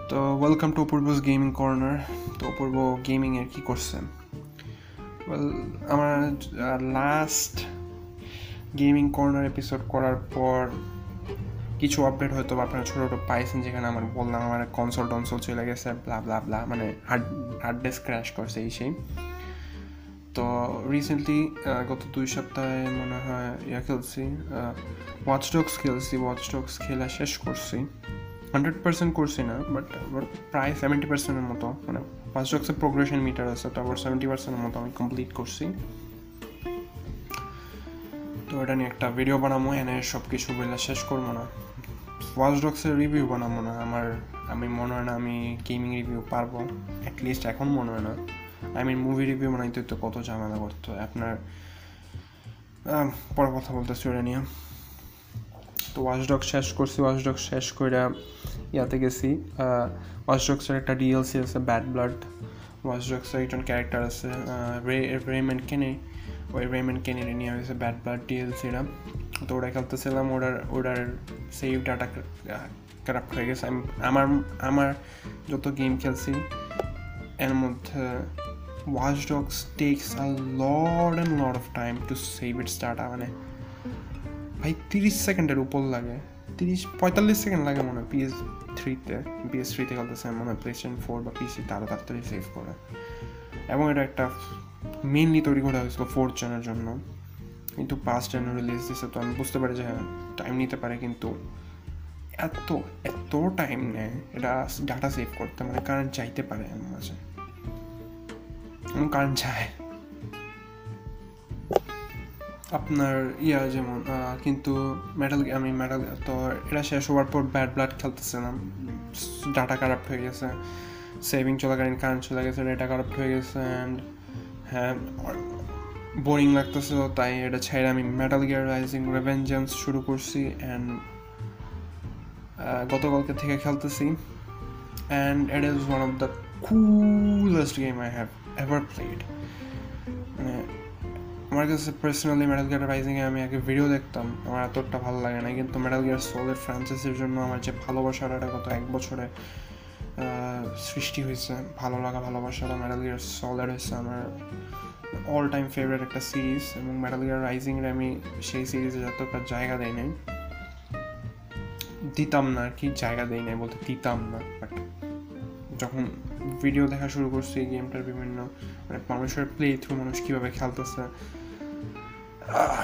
তো welcome to Apurbo's gaming corner. তো অপূর্ব গেমিং এর কি করছে? ওয়েল আমার লাস্ট গেমিং কর্নার এপিসোড করার পর কিছু আপডেট হয়তো আপনারা ছোটো ছোটো পাইছেন যেখানে আমার বললাম আমার কনসোল টনসোল চলে গেছে ব্লা ব্লা ব্লা মানে হার্ড হার্ড ডিস্ক ক্র্যাশ করছে এই সেই। তো রিসেন্টলি গত দুই সপ্তাহে মনে হয় ইয়া খেলছি ওয়াচডক্স খেলছি ওয়াচডক্স খেলা শেষ করছি। হান্ড্রেড পার্সেন্ট করছি না বাট প্রায় সেভেন্টি পার্সেন্টের মতো মানে ফার্স্ট ডক্সের প্রোগ্রেশন মিটার আছে, তো আবার সেভেন্টি পার্সেন্টের মতো আমি কমপ্লিট করছি। তো এটা নিয়ে একটা ভিডিও বানাবো এনে সব কিছু বলে শেষ করব না। ওয়াচ ডক্সের রিভিউ বানাবো না, আমার, আমি মনে হয় না আমি গেমিং রিভিউ পারব অ্যাটলিস্ট এখন মনে হয় না। আই মিন মুভি রিভিউ বানাইতে তো কত ঝামেলা করতে আপনার পরে কথা বলতেছি ওটা নিয়ে। তো ওয়াচডগ শেষ করছি ওয়াচডগ শেষ করে ইয়াতে গেছি ওয়াচডগসের একটা ডিএলসি আছে ব্যাড ব্লাড ওয়াচডগসের একজন ক্যারেক্টার আছে রে রেমেন্ট কেনে ওই রেমেন্ট কেনে নিয়ে হয়েছে ব্যাড ব্লাড ডিএলসিরা তো ওটা খেলতেছিলাম ওটার ওটার সেভ ডাটা খারাপ হয়ে গেছে আমি আমার আমার যত গেম খেলছি এর মধ্যে Watch Dogs takes a lot and lot of time to save its data মানে ভাই তিরিশ সেকেন্ডের উপর লাগে তিরিশ পঁয়তাল্লিশ সেকেন্ড লাগে মনে হয় পিএস থ্রিতে পিএস থ্রিতে খেলতেছে মনে হয় প্লেস্টেশন ফোর বা পিসিতে আরও তাড়াতাড়ি সেভ করে এবং এটা একটা মেনলি তৈরি করা হয়েছিল ফোর্থ জেনের জন্য। কিন্তু পাঁচ জেন রিলিজ দিয়েছে তো আমি বুঝতে পারি যে হ্যাঁ টাইম নিতে পারে কিন্তু এত এত টাইম নেয়, এটা ডাটা সেভ করতে মানে কারেন্ট চাইতে পারে মাঝে। এবং কারেন্ট যায়। আপনার ইয়া যেমন কিন্তু মেটাল আমি মেটাল তো এটা শেষ হওয়ার পর ব্যাড ব্লাড খেলতেছিলাম ডাটা কারাপ্ট হয়ে গেছে। সেভিং চলাকালীন কারেন্ট চলে গেছে ডেটা কারাপ্ট হয়ে গেছে অ্যান্ড হ্যাঁ বোরিং লাগতেছিল তাই এটা ছেড়ে আমি মেটাল গিয়ার রাইজিং রেভেঞ্জেন্স শুরু করছি অ্যান্ড গতকালকে থেকে খেলতেছি and it is one of the coolest game I have ever played মানে আমার কাছে পার্সোনালি মেটাল গিয়ার রাইজিংয়ে আমি আগে ভিডিও দেখতাম, আমার এতটা ভালো লাগে না কিন্তু মেটাল গিয়ার সোলের ফ্রাঞ্চাইজির জন্য আমার যে ভালোবাসাটা এটা গত এক বছরে সৃষ্টি হয়েছে, ভালো লাগা ভালোবাসাটা মেটাল গিয়ার সলার হয়েছে আমার অল টাইম ফেভারিট একটা সিরিজ এবং মেটাল গিয়ার রাইজিংয়ে আমি সেই সিরিজে যতটা জায়গা দেয় নাই, দিতাম না আর কি, জায়গা দেয় নাই বলতে দিতাম না বাট যখন ভিডিও দেখা শুরু করছি, এই গেমটার বিভিন্ন মানে মানুষের প্লে থ্রু মানুষ কীভাবে খেলতেছে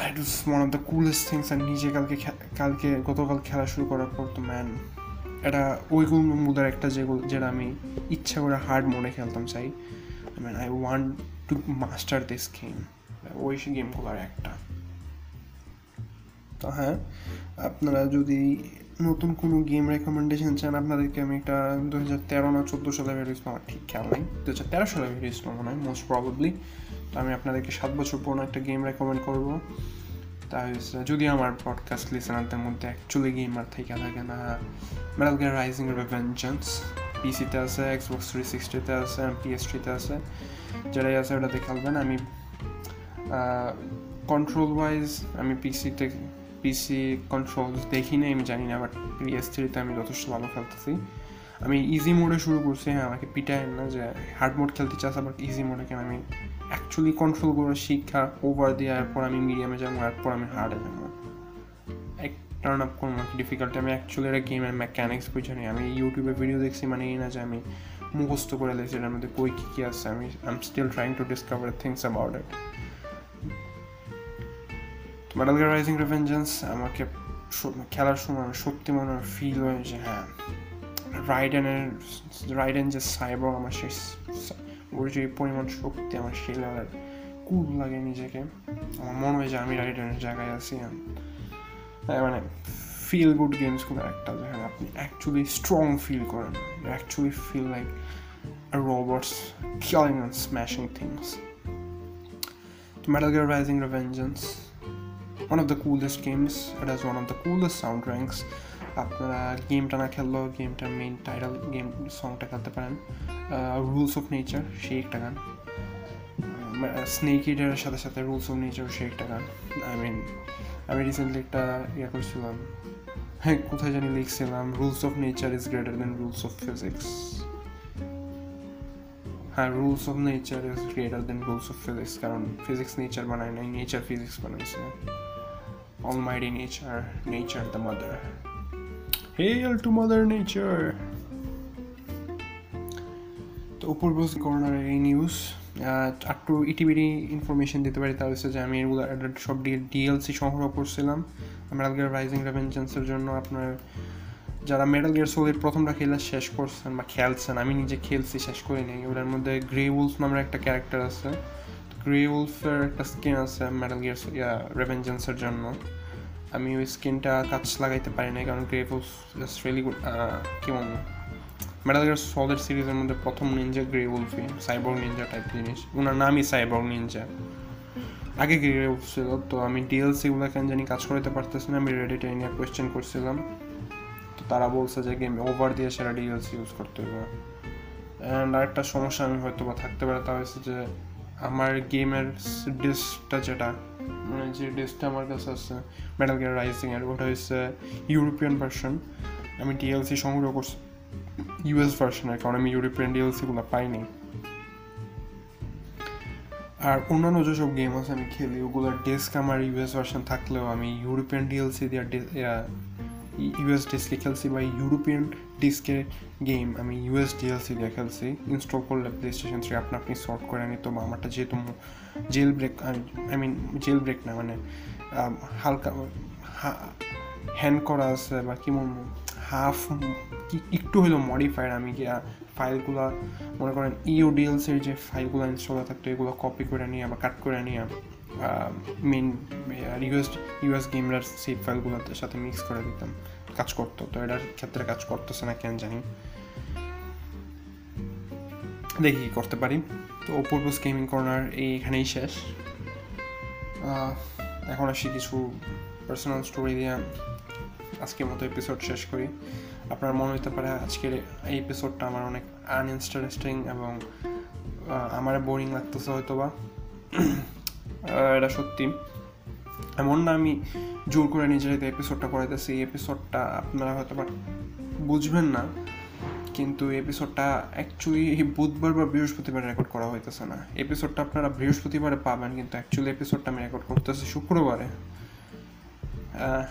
it was one of the coolest things আর নিজে কালকে কালকে গতকাল খেলা শুরু করার পর তো ম্যান এটা ওইগুলো মুদার একটা যেগুলো, যেটা আমি ইচ্ছা করে হার্ড মোডে খেলতাম চাই I mean I want to master this game ওই গেমগুলোর একটা। তো হ্যাঁ আপনারা যদি নতুন কোনো গেম রেকমেন্ডেশন চান, আপনাদেরকে আমি একটা দু হাজার তেরো না চোদ্দ সালে বেরিয়েছিল আমার ঠিক খেয়াল নেই দু হাজার তেরো সালে বেরিয়েছিল মনে হয় মোস্ট প্রবাবলি তো আমি আপনাদেরকে সাত বছর পুরনো একটা গেম রেকমেন্ড করব। তা হচ্ছে যদি আমার পডকাস্ট লিসেনারদের মধ্যে অ্যাকচুয়ালি গেমার থেকে থাকে না মেটাল গিয়ার রাইজিং রেভেঞ্জেন্স পিসিতে আছে এক্সবক্স থ্রি সিক্সটিতে আছে পিএস থ্রিতে আছে যেটাই আছে ওটাতে খেলবেন আমি কন্ট্রোল ওয়াইজ আমি পিসিতে পিসি কন্ট্রোলস দেখি না আমি জানি না বাট পিএস থ্রিতে আমি যথেষ্ট ভালো খেলতেছি আমি ইজি মোডে শুরু করছি হ্যাঁ আমাকে পিটায় না যে হার্ড মোড খেলতে চাস আবার ইজি মোডে কেন আমি অ্যাকচুয়ালি কন্ট্রোলগুলো শিক্ষা ওভার দেওয়ার পর আমি মিডিয়ামে যাব, এরপর আমি হার্ডে যাব। এক টার্ন আপ করব ডিফিকাল্টি আমি অ্যাকচুয়ালি এটা গেমের মেকানিক্স বুঝে নিই। আমি ইউটিউবে ভিডিও দেখছি মানে এই না যে আমি মুখস্থ করে লেছি এটার মধ্যে কই কী কী আছে, আমি I am still trying to discover things about it Gear Rising Revengeance আমাকে খেলার সময় আমি সত্যি মনে হয় ফিল হয় যে হ্যাঁ রাইডেনের রাইডেন যে সাইবর আমার সেই ওর যে পরিমাণ শক্তি আমার সেই লেভেলের কুল লাগে নিজেকে আমার মনে হয় যে আমি রাইডেনের জায়গায় আছি হ্যাঁ মানে ফিল গুড গেমসগুলো একটা যেখানে আপনি অ্যাকচুয়ালি স্ট্রং ফিল করেন actually feel like robots killing and smashing things. Metal Gear Rising Revengeance one of the coolest games it has one of the coolest soundtracks আপনারা গেমটা না খেললেও গেমটার মেইন টাইটেল গেম সংটা খেলতে পারেন। রুলস অফ নেচার সেই একটা গান। স্নেক ইডারের সাথে সাথে রুলস অফ নেচার সেই একটা গান। আই মিন আমি রিসেন্টলি একটা ইয়ে করছিলাম। হ্যাঁ কোথায় জানি লিখছিলাম rules of nature is greater than rules of physics হ্যাঁ rules of nature is greater than rules of physics কারণ ফিজিক্স নেচার বানায় নাই নেচার ফিজিক্স বানাইছে। Almighty nature nature the mother Hail to Mother Nature! তো পূর্বজ কর্নার এই নিউজ একটু ইটিভিটি ইনফরমেশন দিতে পারি তার হচ্ছে যে আমি এগুলো সব ডিএলসি সংগ্রহ করছিলাম। মেডাল আজকে রাইজিং রেভেঞ্জেন্সের জন্য আপনার যারা মেডাল গিয়ার সোলের প্রথমটা খেলে শেষ করছেন বা খেলছেন, আমি নিজে খেলছি, শেষ করি নাই। ওটার মধ্যে গ্রে উলফ নামের একটা ক্যারেক্টার আছে। গ্রে উলফের একটা স্কিন আছে মেডাল গিয়ার রেভেঞ্জেন্সের জন্য। আমি ওই স্কিনটা কাজ লাগাইতে পারি না কারণ grey Wolf just really good কী বলব? গিয়ার সলের সিরিজের মধ্যে প্রথম Ninja grey Wolfie cyborg ninja type জিনিস। ওনার নামই সাইবর নিনজা আগে গ্রে ছিল, তো আমি ডিএলসিগুলো কেন জানি কাজ করাতে পারতেছি না, আমি রেডিটে নিয়ে কোয়েশ্চেন করছিলাম। তো তারা বলছে যে গেম ওভার দিয়ে সেটা ডিএলসি ইউজ করতে হবে। অ্যান্ড আরেকটা সমস্যা আমি হয়তো বা থাকতে পারে, তা হয়েছে যে আমার গেমের ডিস্কটা যেটা মানে যে ডিস্কটা আমার কাছে আছে মেটাল গিয়ার রাইজিং এর, ওটা হচ্ছে ইউরোপিয়ান ভার্সন আমি ডিএলসি সংগ্রহ করছি ইউএস ভার্সনের কারণ আমি ইউরোপিয়ান ডিএলসিগুলো পাইনি। আর অন্যান্য যেসব গেম আছে আমি খেলি, ওগুলোর ডেস্ক আমার ইউএস ভার্সন থাকলেও আমি ইউরোপিয়ান ডিএলসি দিয়ে ইউএস ডিস্কে খেলছি বা ইউরোপিয়ান ডিস্কের গেম আমি ইউএস ডিএলসি দিয়ে খেলছি। ইনস্টল করলে প্লে স্টেশন থ্রি আপনা আপনি সলভ করে নিত বা আমারটা যেহেতু jailbreak I mean jailbreak না মানে হালকা হ্যান্ড করা আছে বা কি হাফ একটু হলেও মডিফাইড আমি ফাইলগুলো, মনে করেন ইউডিএলসির যে ফাইলগুলো ইনস্টল থাকতো এগুলো কপি করে নিয়ে বা কাট করে নিয়ে মেন ইউএস ইউএস গেমরার সেই ফাইলগুলোর সাথে মিক্স করে দিতাম। কাজ করতো, তো এটার ক্ষেত্রে কাজ করতেছে না, কেন জানি। দেখি কি করতে পারি। তো অপূর্বস গেমিং কর্নার এইখানেই শেষ। এখন আসি কিছু পার্সোনাল স্টোরি দিয়ে আজকের মতো এপিসোড শেষ করি। আপনার মনে হতে পারে আজকের এই এপিসোডটা আমার অনেক আনইন্টারেস্টিং এবং আমার বোরিং লাগতেছে হয়তো বা এটা সত্যি। এমন না আমি জোর করে নিজের এপিসোডটা করাইতেছি। এই এপিসোডটা আপনারা হয়তো বা বুঝবেন না, কিন্তু এপিসোডটা অ্যাকচুয়ালি বুধবার বা বৃহস্পতিবার রেকর্ড করা হইতেছে না। এপিসোডটা আপনারা বৃহস্পতিবারে পাবেন, কিন্তু অ্যাকচুয়ালি এপিসোডটা আমি রেকর্ড করতেছি শুক্রবারে।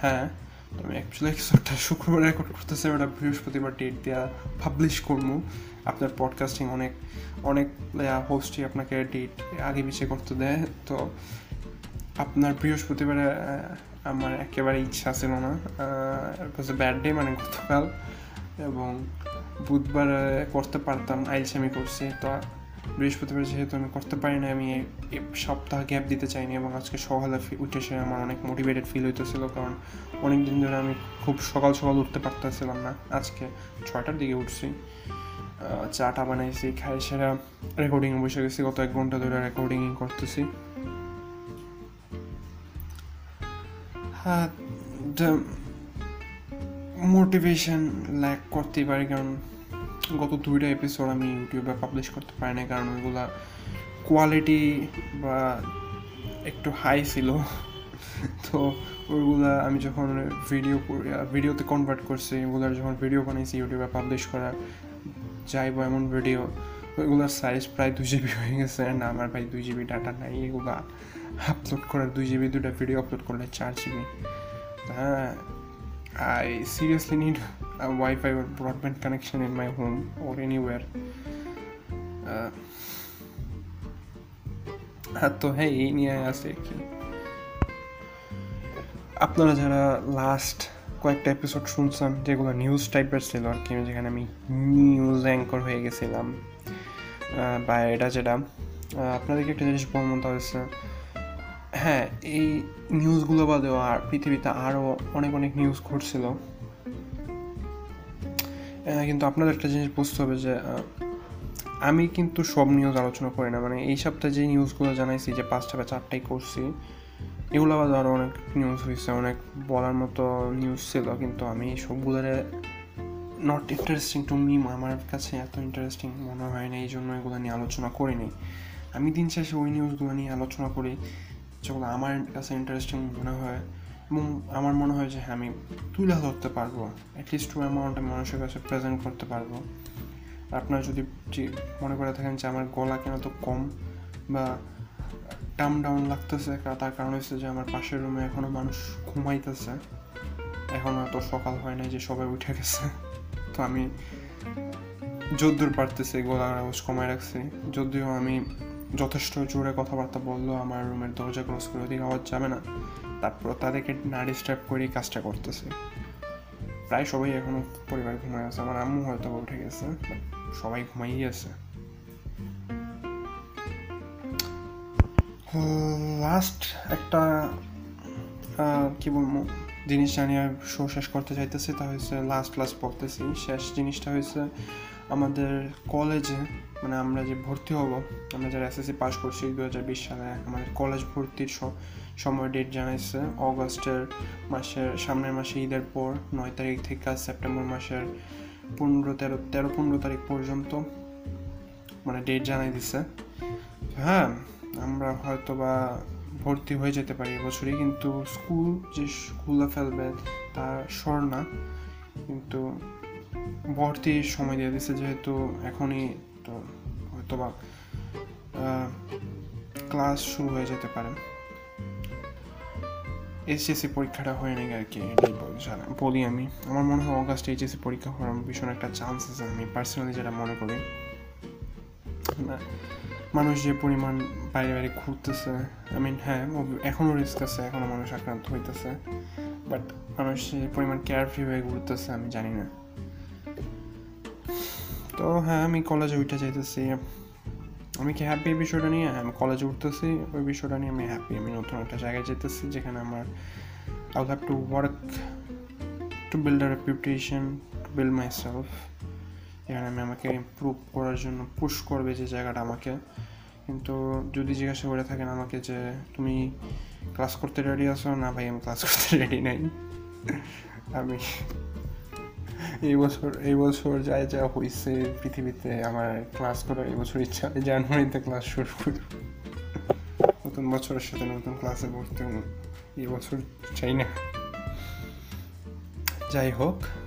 হ্যাঁ তো আমি অ্যাকচুয়ালি এপিসোডটা শুক্রবার রেকর্ড করতেছি ওটা বৃহস্পতিবার ডেট দেওয়া পাবলিশ করব আপনার পডকাস্টিং অনেক অনেক হোস্টই আপনাকে ডেট আগে পিছিয়ে করতে দেয়। তো আপনার বৃহস্পতিবারে আমার একেবারে ইচ্ছা ছিল না। ব্যাড ডে মানে গতকাল এবং বুধবার করতে পারতাম আইলসামি করছি। তো বৃহস্পতিবার যেহেতু আমি করতে পারি না আমি সপ্তাহ গ্যাপ দিতে চাইনি এবং আজকে সকালে উঠে এসে আমার অনেক মোটিভেটেড ফিল হইতেছিল কারণ অনেক দিন ধরে আমি খুব সকাল সকাল উঠতে পারতেছিলাম না। আজকে ছয়টার দিকে উঠছি। চাটা বানাইছি, খাই সেরা রেকর্ডিং বসে গেছি, গত এক ঘণ্টা ধরে রেকর্ডিং করতেছি। হ্যাঁ মোটিভেশন ল্যাক করতেই পারি, কারণ গত দুইটা এপিসোড আমি ইউটিউবে পাবলিশ করতে পারি না কারণ ওইগুলা কোয়ালিটি বা একটু হাই ছিল। তো ওইগুলা আমি যখন ভিডিও ভিডিওতে কনভার্ট করছি ওগুলার যখন ভিডিও বানাইছি ইউটিউবে পাবলিশ করা যাইবো এমন ভিডিও ওইগুলোর সাইজ প্রায় দুই জিবি হয়ে গেছে না আমার ভাই দুই জিবি ডাটা নাই, এগুলো আপলোড করার দুই জিবি দুটা ভিডিও আপলোড করলে চার জিবি হ্যাঁ I seriously need a Wi-Fi or broadband connection in my home or anywhere. তো হ্যাঁ এই নিয়ে আছে কি আপনারা যারা লাস্ট কয়েকটা এপিসোড শুনছিলাম যেগুলো নিউজ টাইপের ছিল আর কি, যেখানে আমি নিউজ অ্যাঙ্কর হয়ে গেছিলাম বা এটা যেটা। আপনাদেরকে একটা জিনিস বলব তা হচ্ছে হ্যাঁ এই নিউজগুলো বাদেও আর পৃথিবীতে আরও অনেক অনেক নিউজ ঘটছিল। কিন্তু আপনাদের একটা জিনিস বুঝতে হবে যে আমি কিন্তু সব নিউজ আলোচনা করি না। মানে এই সপ্তাহে যে নিউজগুলো জানাইছি যে পাঁচটা বা চারটাই করছি এগুলো আবার আরও অনেক নিউজ হয়েছে অনেক বলার মতো নিউজ ছিল, কিন্তু আমি সবগুলোরে নট ইন্টারেস্টিং টু মি আমার কাছে এত ইন্টারেস্টিং মনে হয় না এই জন্য এগুলো নিয়ে আলোচনা করিনি। আমি দিন শেষে ওই নিউজগুলো নিয়ে আলোচনা করি, যেগুলো আমার কাছে ইন্টারেস্টিং মনে হয়, এবং আমার মনে হয় যে হ্যাঁ আমি তুলে ধরতে পারব অ্যাটলিস্ট টু অ্যামাউন্টে মানুষের কাছে প্রেজেন্ট করতে পারব। আপনারা যদি মনে করে থাকেন যে, আমার গলা কেন তো কম, বা টাম ডাউন লাগতেছে তার কারণ হচ্ছে যে আমার পাশের রুমে এখনও মানুষ ঘুমাইতেছে। এখনও এত সকাল হয় নাই যে সবাই উঠে গেছে। তো আমি যদ্দূর পারতেছি গলার আওয়াজ কমায় রাখছি। যদিও আমি যথেষ্ট জোরে কথাবার্তা বললেও আমার রুমের দরজা ক্রস করে ওদিকে আওয়াজ যাবে না। তারপর তাদেরকে না ডিস্টার্ব করে, কাজটা করতেছে। প্রায় সবাই এখনও পরিবার ঘুমায় আছে। আমার আম্মু হয়তো উঠে গেছে সবাই ঘুমাই আছে। লাস্ট একটা কি বলব, জিনিস জানিয়ে শো শেষ করতে চাইতেছি, তা হয়েছে লাস্ট ক্লাস পড়তেছি। শেষ জিনিসটা হয়েছে আমাদের কলেজে মানে আমরা যে ভর্তি হব, আমরা যারা এসএসসি পাস করছি দু হাজার বিশ সালে, আমাদের কলেজ ভর্তির সময় ডেট জানাইছে, অগস্টের মাসের, সামনের মাসে ঈদের পর, নয় তারিখ থেকে সেপ্টেম্বর মাসের পনেরো, তেরো তেরো, পনেরো তারিখ পর্যন্ত মানে ডেট জানাই দিছে। হ্যাঁ আমরা হয়তো বা ভর্তি হয়ে যেতে পারি এবছরই কিন্তু স্কুল যে খুলে ফেলবে তা সর না কিন্তু ভর্তির সময় দিয়ে দিছে যেহেতু এখনই তো হয়তো বা ক্লাস শুরু হয়ে যেতে পারে। এইচএসসি পরীক্ষাটা হয়ে নাকি আর কি এটাই বলি আমি। আমার মনে হয় অগাস্ট এইচএসসি পরীক্ষা হওয়ার ভীষণ একটা চান্স আছে আমি পার্সোনালি যেটা মনে করি। না, মানুষ যে পরিমাণ বাইরে বাইরে ঘুরতেছে আই মিন হ্যাঁ এখনও রিস্ক আছে, এখনও মানুষ আক্রান্ত হইতেছে বাট মানুষ যে পরিমাণ কেয়ারফ্রি হয়ে ঘুরতেছে, আমি জানি না। তো হ্যাঁ আমি কলেজে উঠতে যাইতেছি। আমি কি হ্যাপি এই বিষয়টা নিয়ে? আমি কলেজে উঠতেছি, ওই বিষয়টা নিয়ে আমি হ্যাপি আমি নতুন একটা জায়গায় যেতেছি যেখানে আমার I have to work to build a reputation to build myself এখানে আমি আমাকে ইমপ্রুভ করার জন্য পুশ করবে যে জায়গাটা আমাকে। কিন্তু যদি জিজ্ঞাসা করে থাকেন আমাকে যে, তুমি ক্লাস করতে রেডি আছো? না ভাই, আমি ক্লাস করতে রেডি নাই। আমি এই বছর এই বছর যা যা হয়েছে পৃথিবীতে আমার ক্লাস করার এই বছর ইচ্ছা জানুয়ারিতে ক্লাস শুরু করি। নতুন বছরের সাথে নতুন ক্লাসে ভর্তি। এই বছর চাই না। যাই হোক।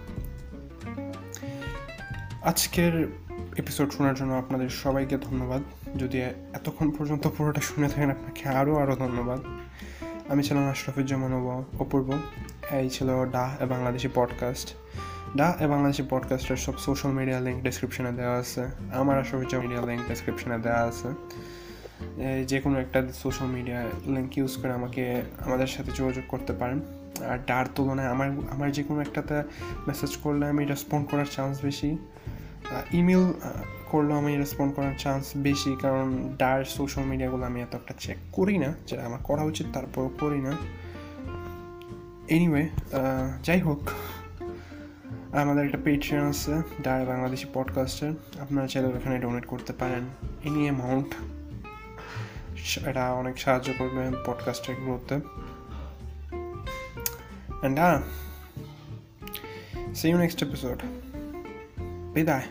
আজকের এপিসোড শোনার জন্য আপনাদের সবাইকে ধন্যবাদ। যদি এতক্ষণ পর্যন্ত পুরোটা শুনে থাকেন, আপনাকে আরও আরও ধন্যবাদ। আমি ছিলাম আশরাফুজ্জামান অপূর্ব। এই ছিল ডা এ বাংলাদেশি পডকাস্ট ডা এ বাংলাদেশি পডকাস্টের সব সোশ্যাল মিডিয়া লিঙ্ক ডিসক্রিপশনে দেওয়া আছে। আমার আশরাফুজ্জামান মিডিয়া লিঙ্ক ডিসক্রিপশনে দেওয়া আছে। যে কোনো একটা সোশ্যাল মিডিয়া লিঙ্ক ইউজ করে আমাকে, আমাদের সাথে যোগাযোগ করতে পারেন। ডার তুলনায় আমার আমার যে কোনো একটাতে মেসেজ করলে আমি রেসপন্ড করার চান্স বেশি। ইমেল করলেও আমি রেসপন্ড করার চান্স বেশি, কারণ ডার সোশ্যাল মিডিয়াগুলো আমি এত একটা চেক করি না যেটা আমার করা উচিত তারপর করি না। এনিওয়ে যাই হোক, আমাদের একটা পেট্রিয়ন আছে ডার বাংলাদেশি পডকাস্টের আপনারা চাইলে ওখানে ডোনেট করতে পারেন। এনি অ্যামাউন্ট এটা অনেক সাহায্য করবে পডকাস্টের গ্রোথে And uh, see you next episode. Bye bye.